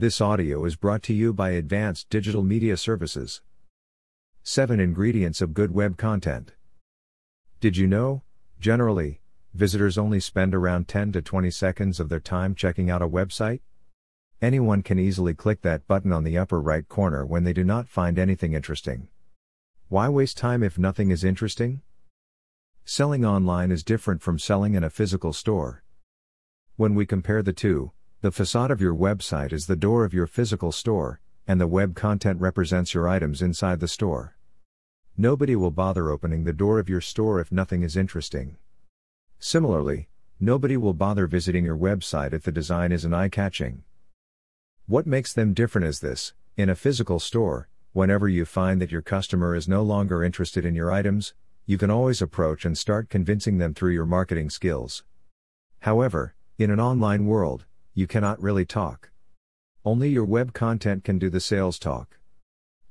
This audio is brought to you by Advanced Digital Media Services. 7 Ingredients of Good Web Content. Did you know, generally, visitors only spend around 10 to 20 seconds of their time checking out a website? Anyone can easily click that button on the upper right corner when they do not find anything interesting. Why waste time if nothing is interesting? Selling online is different from selling in a physical store. When we compare the two, the facade of your website is the door of your physical store, and the web content represents your items inside the store. Nobody will bother opening the door of your store if nothing is interesting. Similarly, nobody will bother visiting your website if the design isn't eye catching. What makes them different is this in a physical store, whenever you find that your customer is no longer interested in your items, you can always approach and start convincing them through your marketing skills. However, in an online world, you cannot really talk. Only your web content can do the sales talk.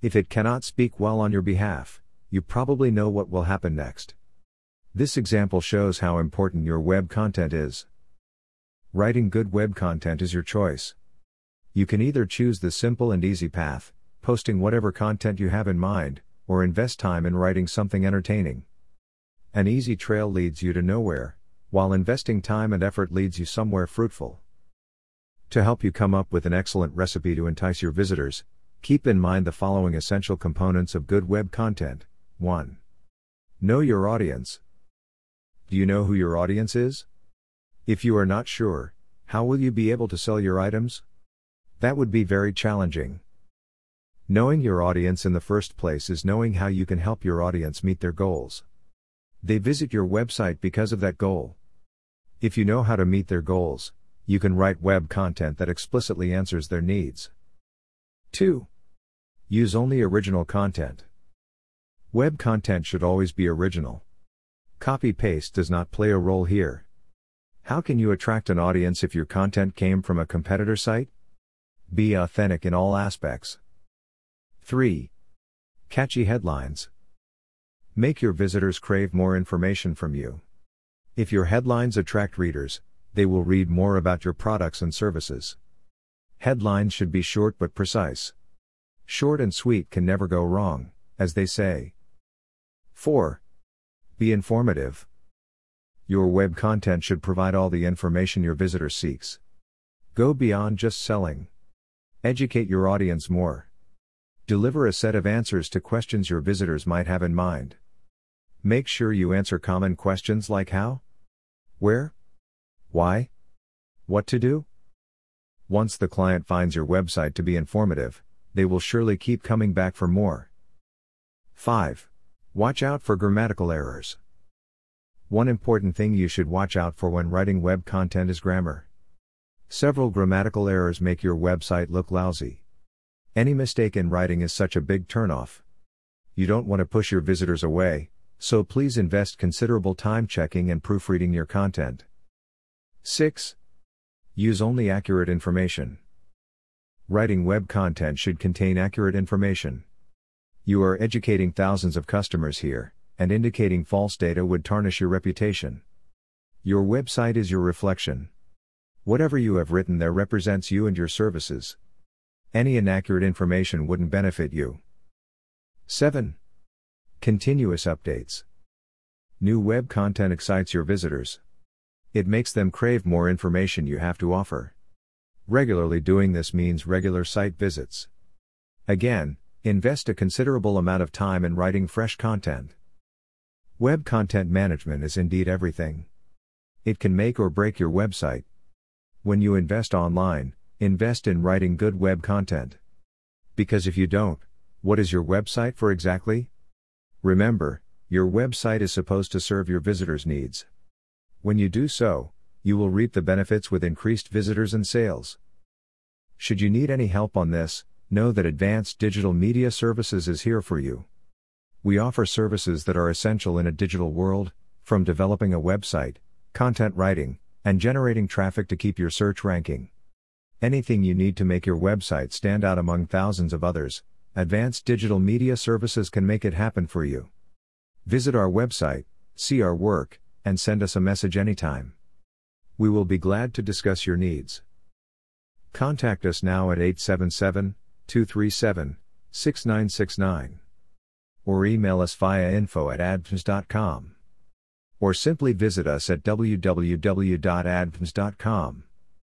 If it cannot speak well on your behalf, you probably know what will happen next. This example shows how important your web content is. Writing good web content is your choice. You can either choose the simple and easy path, posting whatever content you have in mind, or invest time in writing something entertaining. An easy trail leads you to nowhere, while investing time and effort leads you somewhere fruitful. To help you come up with an excellent recipe to entice your visitors, keep in mind the following essential components of good web content. 1. Know your audience. Do you know who your audience is? If you are not sure, how will you be able to sell your items? That would be very challenging. Knowing your audience in the first place is knowing how you can help your audience meet their goals. They visit your website because of that goal. If you know how to meet their goals, you can write web content that explicitly answers their needs. 2. Use only original content. Web content should always be original. Copy paste does not play a role here. How can you attract an audience if your content came from a competitor site? Be authentic in all aspects. 3. Catchy headlines. Make your visitors crave more information from you. If your headlines attract readers, they will read more about your products and services. Headlines should be short but precise. Short and sweet can never go wrong, as they say. 4. Be informative. Your web content should provide all the information your visitor seeks. Go beyond just selling. Educate your audience more. Deliver a set of answers to questions your visitors might have in mind. Make sure you answer common questions like how, where, why? What to do? Once the client finds your website to be informative, they will surely keep coming back for more. 5. Watch out for grammatical errors. One important thing you should watch out for when writing web content is grammar. Several grammatical errors make your website look lousy. Any mistake in writing is such a big turnoff. You don't want to push your visitors away, so please invest considerable time checking and proofreading your content. 6. Use only accurate information. Writing web content should contain accurate information. You are educating thousands of customers here, and indicating false data would tarnish your reputation. Your website is your reflection. Whatever you have written there represents you and your services. Any inaccurate information wouldn't benefit you. 7. Continuous updates. New web content excites your visitors. It makes them crave more information you have to offer. Regularly doing this means regular site visits. Again, invest a considerable amount of time in writing fresh content. Web content management is indeed everything. It can make or break your website. When you invest online, invest in writing good web content. Because if you don't, what is your website for exactly? Remember, your website is supposed to serve your visitors' needs. When you do so, you will reap the benefits with increased visitors and sales. Should you need any help on this, know that Advanced Digital Media Services is here for you. We offer services that are essential in a digital world, from developing a website, content writing, and generating traffic to keep your search ranking. Anything you need to make your website stand out among thousands of others, Advanced Digital Media Services can make it happen for you. Visit our website, see our work, and send us a message anytime. We will be glad to discuss your needs. Contact us now at 877 237 6969. Or email us via info at advdms.com. Or simply visit us at www.advdms.com.